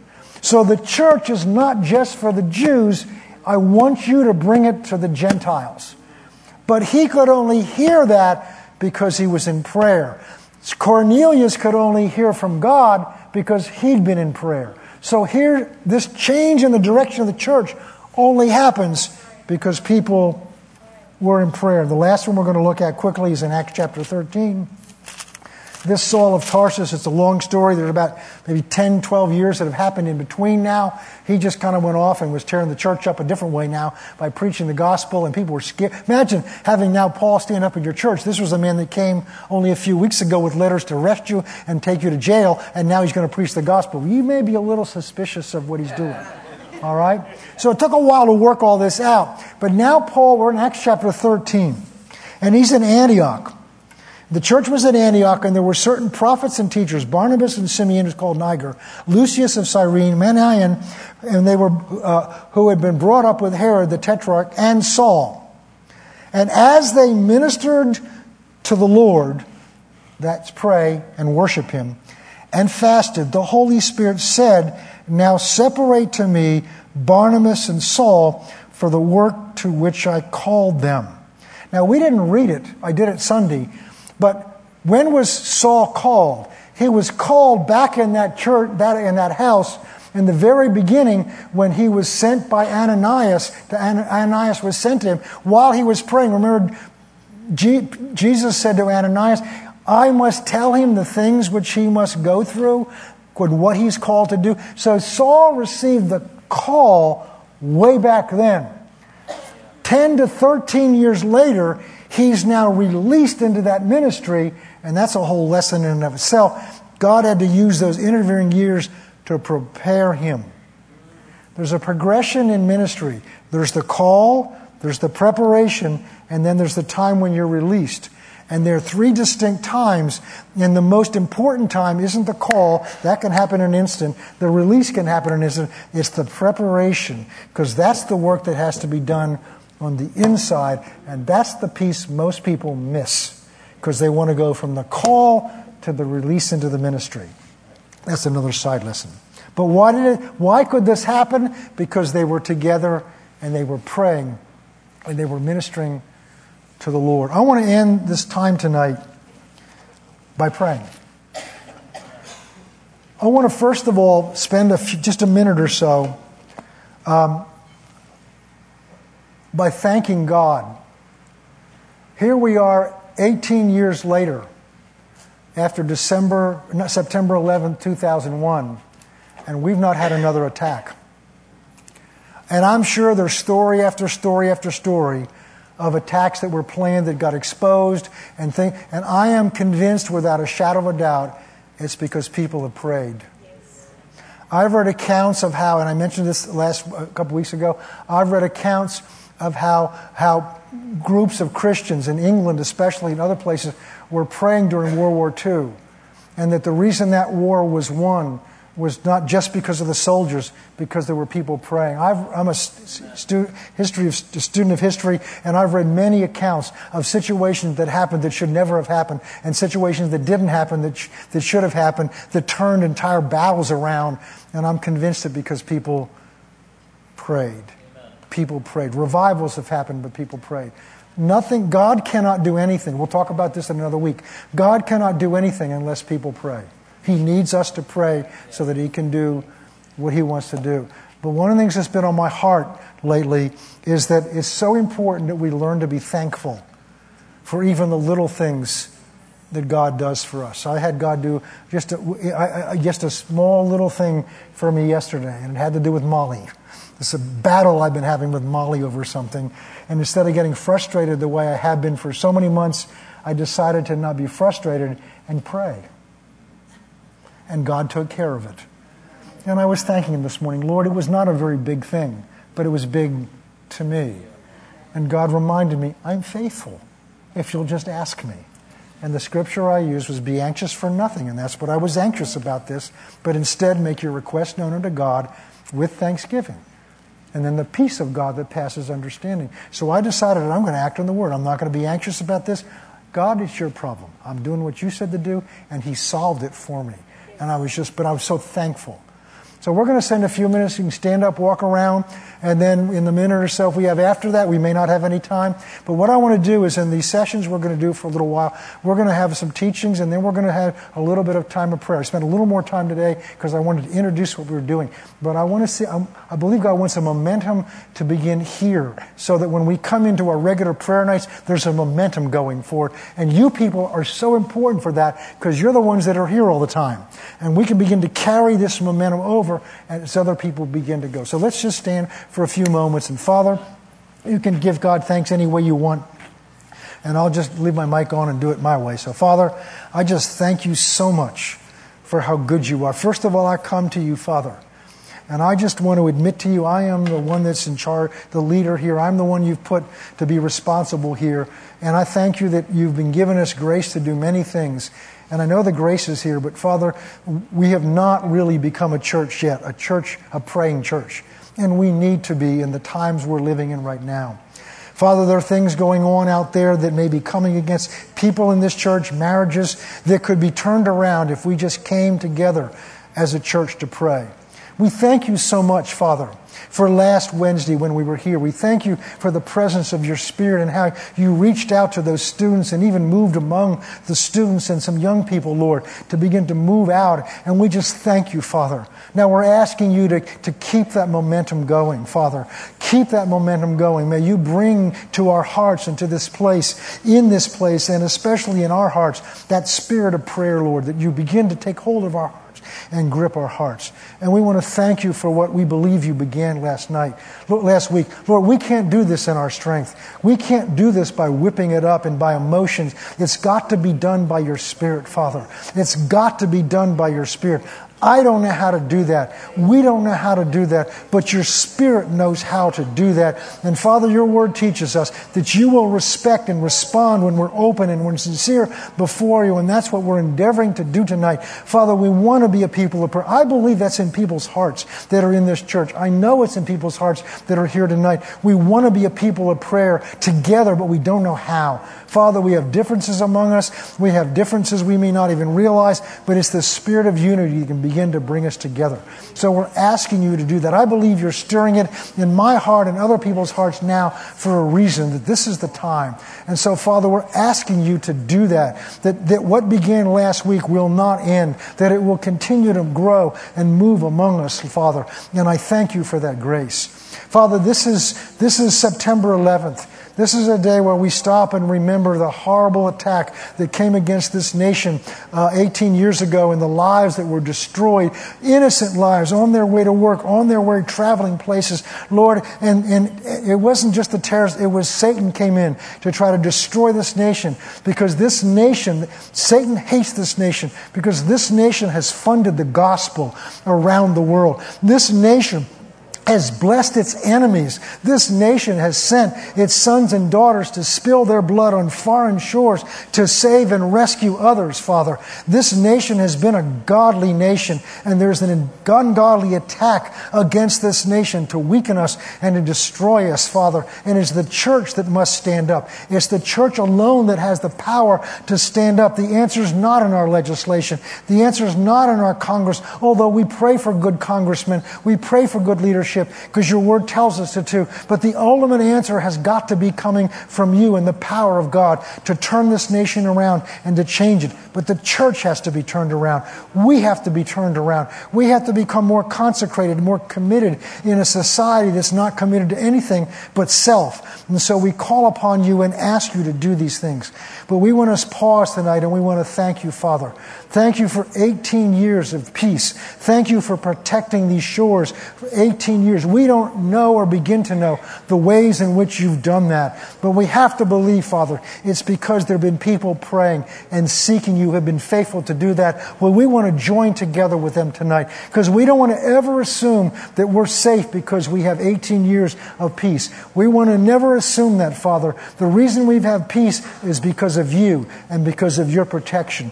So the church is not just for the Jews. I want you to bring it to the Gentiles. But he could only hear that because he was in prayer. Cornelius could only hear from God because he'd been in prayer. So here, this change in the direction of the church only happens because people were in prayer. The last one we're going to look at quickly is in Acts chapter 13. This Saul of Tarsus, it's a long story. There's about maybe 10, 12 years that have happened in between now. He just kind of went off and was tearing the church up a different way now by preaching the gospel, and people were scared. Imagine having now Paul stand up in your church. This was a man that came only a few weeks ago with letters to arrest you and take you to jail, and now he's going to preach the gospel. You may be a little suspicious of what he's doing. All right? So it took a while to work all this out. But now, Paul, we're in Acts chapter 13, and he's in Antioch. The church was at Antioch, and there were certain prophets and teachers Barnabas and Simeon, who's called Niger, Lucius of Cyrene, Manaen, and they were, uh, who had been brought up with Herod the Tetrarch, and Saul. And as they ministered to the Lord, that's pray and worship Him, and fasted, the Holy Spirit said, Now separate to me Barnabas and Saul for the work to which I called them. Now, we didn't read it. I did it Sunday. But when was Saul called? He was called back in that church, that, in that house, in the very beginning when he was sent by Ananias. Ananias was sent to him while he was praying. Remember, Jesus said to Ananias, I must tell him the things which he must go through, what he's called to do. So Saul received the call way back then. 10 to 13 years later, he's now released into that ministry, and that's a whole lesson in and of itself. God had to use those intervening years to prepare him. There's a progression in ministry. There's the call, there's the preparation, and then there's the time when you're released. And there are three distinct times, and the most important time isn't the call, that can happen in an instant. The release can happen in an instant. It's the preparation, because that's the work that has to be done on the inside, and that's the piece most people miss, because they want to go from the call to the release into the ministry. That's another side lesson. But why, did it, why could this happen? Because they were together and they were praying and they were ministering to the Lord. I want to end this time tonight by praying. I want to first of all spend a few, just a minute or so um, by thanking God. Here we are 18 years later after December, September 11, 2001, and we've not had another attack. And I'm sure there's story after story after story of attacks that were planned that got exposed and thing. And I am convinced without a shadow of a doubt it's because people have prayed. Yes. I've read accounts of how, and I mentioned this last a couple weeks ago. I've read accounts of how how groups of Christians in England, especially in other places, were praying during World War II, and that the reason that war was won was not just because of the soldiers, because there were people praying. i am a stu- history of, student of history, and I've read many accounts of situations that happened that should never have happened, and situations that didn't happen that, sh- that should have happened, that turned entire battles around. And I'm convinced that because people prayed. People prayed. Revivals have happened, but people prayed. Nothing, God cannot do anything. We'll talk about this in another week. God cannot do anything unless people pray. He needs us to pray so that He can do what He wants to do. But one of the things that's been on my heart lately is that it's so important that we learn to be thankful for even the little things that God does for us. I had God do just a, just a small little thing for me yesterday, and it had to do with Molly. It's a battle I've been having with Molly over something. And instead of getting frustrated the way I have been for so many months, I decided to not be frustrated and pray and God took care of it. And I was thanking Him this morning, Lord, it was not a very big thing, but it was big to me. And God reminded me, I'm faithful if you'll just ask me. And the scripture I used was be anxious for nothing. And that's what I was anxious about this. But instead, make your request known unto God with thanksgiving. And then the peace of God that passes understanding. So I decided I'm going to act on the word. I'm not going to be anxious about this. God, it's your problem. I'm doing what you said to do, and He solved it for me. And I was just, but I was so thankful. So we're going to send a few minutes. You can stand up, walk around, and then in the minute or so if we have after that, we may not have any time. But what I want to do is in these sessions we're going to do for a little while, we're going to have some teachings, and then we're going to have a little bit of time of prayer. I spent a little more time today because I wanted to introduce what we were doing. But I want to see, um, I believe God wants a momentum to begin here so that when we come into our regular prayer nights, there's a momentum going forward. And you people are so important for that because you're the ones that are here all the time. And we can begin to carry this momentum over over and as other people begin to go. So let's just stand for a few moments. And Father, you can give God thanks any way you want. And I'll just leave my mic on and do it my way. So, Father, I just thank you so much for how good you are. First of all, I come to you, Father. And I just want to admit to you, I am the one that's in charge, the leader here. I'm the one you've put to be responsible here. And I thank you that you've been given us grace to do many things. And I know the grace is here, but Father, we have not really become a church yet, a church, a praying church. And we need to be in the times we're living in right now. Father, there are things going on out there that may be coming against people in this church, marriages that could be turned around if we just came together as a church to pray. We thank you so much, Father, for last Wednesday when we were here. We thank you for the presence of your Spirit and how you reached out to those students and even moved among the students and some young people, Lord, to begin to move out. And we just thank you, Father. Now we're asking you to, to keep that momentum going, Father. Keep that momentum going. May you bring to our hearts and to this place, in this place, and especially in our hearts, that spirit of prayer, Lord, that you begin to take hold of our hearts and grip our hearts. And we want to thank you for what we believe you began last night, last week. Lord, we can't do this in our strength. We can't do this by whipping it up and by emotions. It's got to be done by your Spirit, Father. It's got to be done by your Spirit. I don't know how to do that. We don't know how to do that, but your Spirit knows how to do that. And Father, your word teaches us that you will respect and respond when we're open and we're sincere before you. And that's what we're endeavoring to do tonight. Father, we want to be a people of prayer. I believe that's in people's hearts that are in this church. I know it's in people's hearts that are here tonight. We want to be a people of prayer together, but we don't know how. Father, we have differences among us. We have differences we may not even realize, but it's the spirit of unity that can begin to bring us together. So we're asking you to do that. I believe you're stirring it in my heart and other people's hearts now for a reason, that this is the time. And so, Father, we're asking you to do that, that, that what began last week will not end, that it will continue to grow and move among us, Father. And I thank you for that grace. Father, this is, this is September 11th. This is a day where we stop and remember the horrible attack that came against this nation uh, 18 years ago and the lives that were destroyed, innocent lives on their way to work, on their way traveling places. Lord, and, and it wasn't just the terrorists, it was Satan came in to try to destroy this nation because this nation, Satan hates this nation because this nation has funded the gospel around the world. This nation has blessed its enemies. This nation has sent its sons and daughters to spill their blood on foreign shores to save and rescue others, Father. This nation has been a godly nation, and there's an ungodly attack against this nation to weaken us and to destroy us, Father. And it's the church that must stand up. It's the church alone that has the power to stand up. The answer is not in our legislation. The answer is not in our Congress, although we pray for good congressmen. We pray for good leadership leadership because your word tells us to, to. But the ultimate answer has got to be coming from you and the power of God to turn this nation around and to change it. But the church has to be turned around. We have to be turned around. We have to become more consecrated, more committed in a society that's not committed to anything but self. And so we call upon you and ask you to do these things. But we want to pause tonight and we want to thank you, Father. Thank you for 18 years of peace. Thank you for protecting these shores for 18 years. We don't know or begin to know the ways in which you've done that. But we have to believe, Father, it's because there have been people praying and seeking you, have been faithful to do that. Well, we want to join together with them tonight because we don't want to ever assume that we're safe because we have 18 years of peace. We want to never assume that, Father. The reason we've had peace is because of you and because of your protection.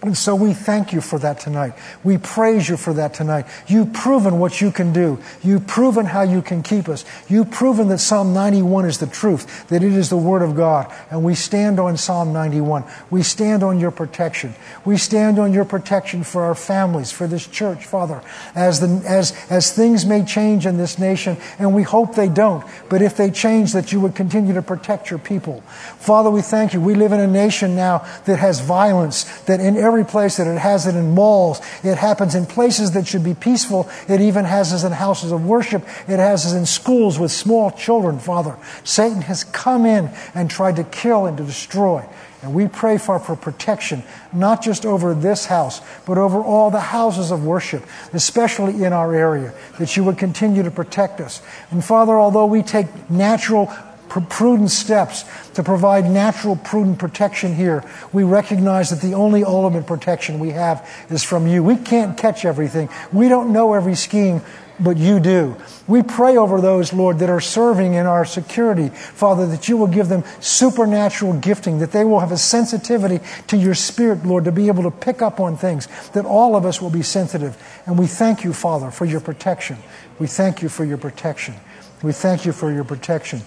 And so we thank you for that tonight. We praise you for that tonight. You've proven what you can do. You've proven how you can keep us. You've proven that Psalm 91 is the truth, that it is the Word of God. And we stand on Psalm 91. We stand on your protection. We stand on your protection for our families, for this church, Father, as, the, as, as things may change in this nation, and we hope they don't. But if they change, that you would continue to protect your people. Father, we thank you. We live in a nation now that has violence, that in every place that it has it in malls. It happens in places that should be peaceful. It even has us in houses of worship. It has us in schools with small children, Father. Satan has come in and tried to kill and to destroy. And we pray for, for protection, not just over this house, but over all the houses of worship, especially in our area, that you would continue to protect us. And Father, although we take natural prudent steps to provide natural, prudent protection here, we recognize that the only ultimate protection we have is from you. We can't catch everything. We don't know every scheme, but you do. We pray over those, Lord, that are serving in our security, Father, that you will give them supernatural gifting, that they will have a sensitivity to your spirit, Lord, to be able to pick up on things, that all of us will be sensitive. And we thank you, Father, for your protection. We thank you for your protection. We thank you for your protection.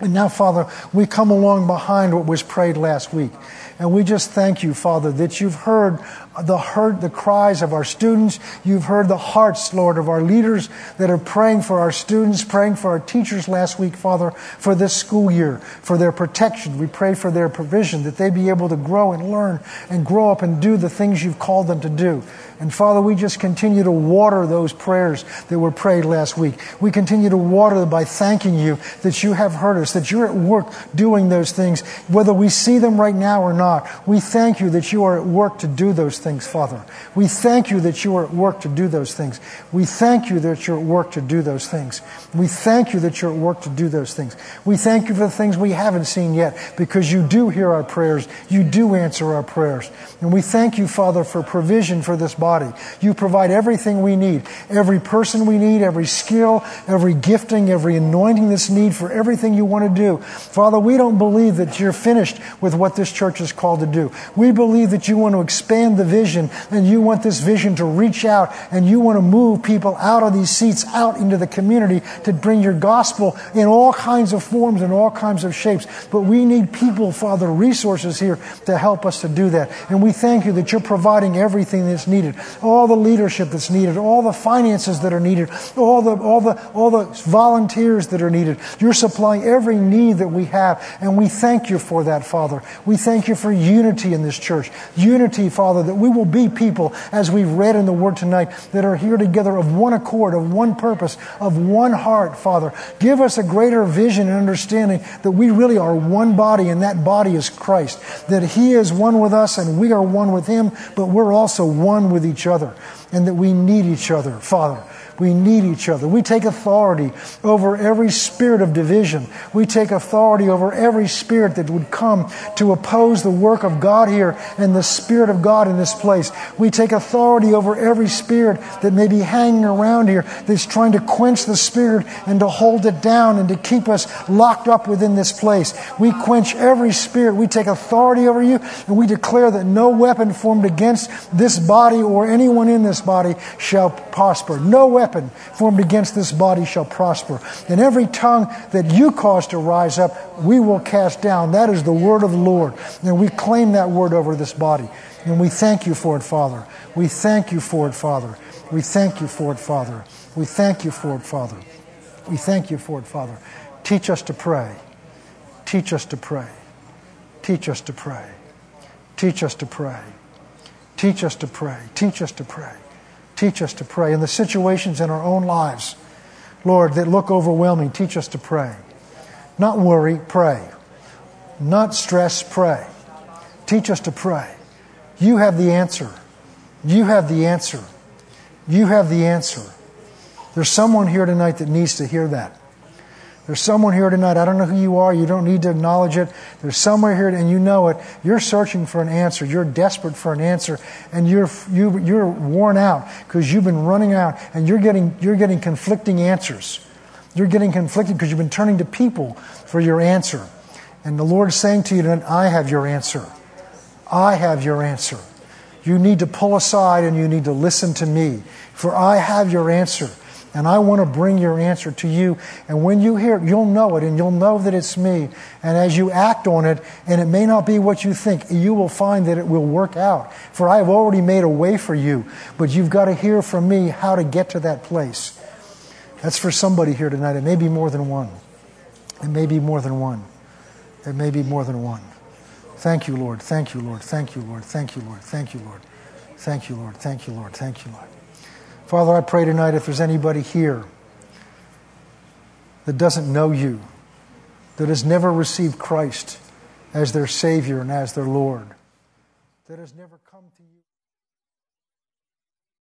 And now, Father, we come along behind what was prayed last week. And we just thank you, Father, that you've heard the the cries of our students. You've heard the hearts, Lord, of our leaders that are praying for our students, praying for our teachers last week, Father, for this school year, for their protection. We pray for their provision, that they be able to grow and learn and grow up and do the things you've called them to do. And Father, we just continue to water those prayers that were prayed last week. We continue to water them by thanking you that you have heard us, that you're at work doing those things, whether we see them right now or not. We thank you that you are at work to do those things, Father. We thank you that you are at work to do those things. We thank you that you're at work to do those things. We thank you that you're at work to do those things. We thank you for the things we haven't seen yet because you do hear our prayers. You do answer our prayers. And we thank you, Father, for provision for this body. You provide everything we need, every person we need, every skill, every gifting, every anointing that's needed for everything you want to do. Father, we don't believe that you're finished with what this church is called to do. We believe that you want to expand the vision and you want this vision to reach out and you want to move people out of these seats out into the community to bring your gospel in all kinds of forms and all kinds of shapes. But we need people, Father, resources here to help us to do that. And we thank you that you're providing everything that's needed all the leadership that's needed, all the finances that are needed, all the, all the, all the volunteers that are needed. You're supplying every need that we have, and we thank you for that, Father. We thank you for unity in this church. Unity, Father, that we will be people, as we've read in the Word tonight, that are here together of one accord, of one purpose, of one heart, Father. Give us a greater vision and understanding that we really are one body, and that body is Christ. That He is one with us, and we are one with Him, but we're also one with each other, and that we need each other, Father. We need each other. We take authority over every spirit of division. We take authority over every spirit that would come to oppose the work of God here and the Spirit of God in this place. We take authority over every spirit that may be hanging around here that's trying to quench the Spirit and to hold it down and to keep us locked up within this place. We quench every spirit. We take authority over you and we declare that no weapon formed against this body or anyone in this body shall prosper. No weapon weapon formed against this body shall prosper. And every tongue that you cause to rise up, we will cast down. That is the word of the Lord. And we claim that word over this body. And we thank you for it, Father. We thank you for it, Father. We thank you for it, Father. We thank you for it, Father. We thank you for it, Father. Teach us to pray. Teach us to pray. Teach us to pray. Teach us to pray. Teach us to pray. Teach us to pray. Teach us to pray. In the situations in our own lives, Lord, that look overwhelming, teach us to pray. Not worry, pray. Not stress, pray. Teach us to pray. You have the answer. You have the answer. You have the answer. There's someone here tonight that needs to hear that. There's someone here tonight. I don't know who you are. You don't need to acknowledge it. There's somewhere here, and you know it. You're searching for an answer. You're desperate for an answer, and you're you, you're worn out because you've been running out, and you're getting you're getting conflicting answers. You're getting conflicted because you've been turning to people for your answer, and the Lord is saying to you tonight, "I have your answer. I have your answer. You need to pull aside and you need to listen to me, for I have your answer." And I want to bring your answer to you. And when you hear it, you'll know it and you'll know that it's me. And as you act on it, and it may not be what you think, you will find that it will work out. For I have already made a way for you. But you've got to hear from me how to get to that place. That's for somebody here tonight. It may be more than one. It may be more than one. It may be more than one. Thank you, Lord. Thank you, Lord. Thank you, Lord. Thank you, Lord. Thank you, Lord. Thank you, Lord. Thank you, Lord. Thank you, Lord. Father, I pray tonight if there's anybody here that doesn't know you, that has never received Christ as their Savior and as their Lord, that has never.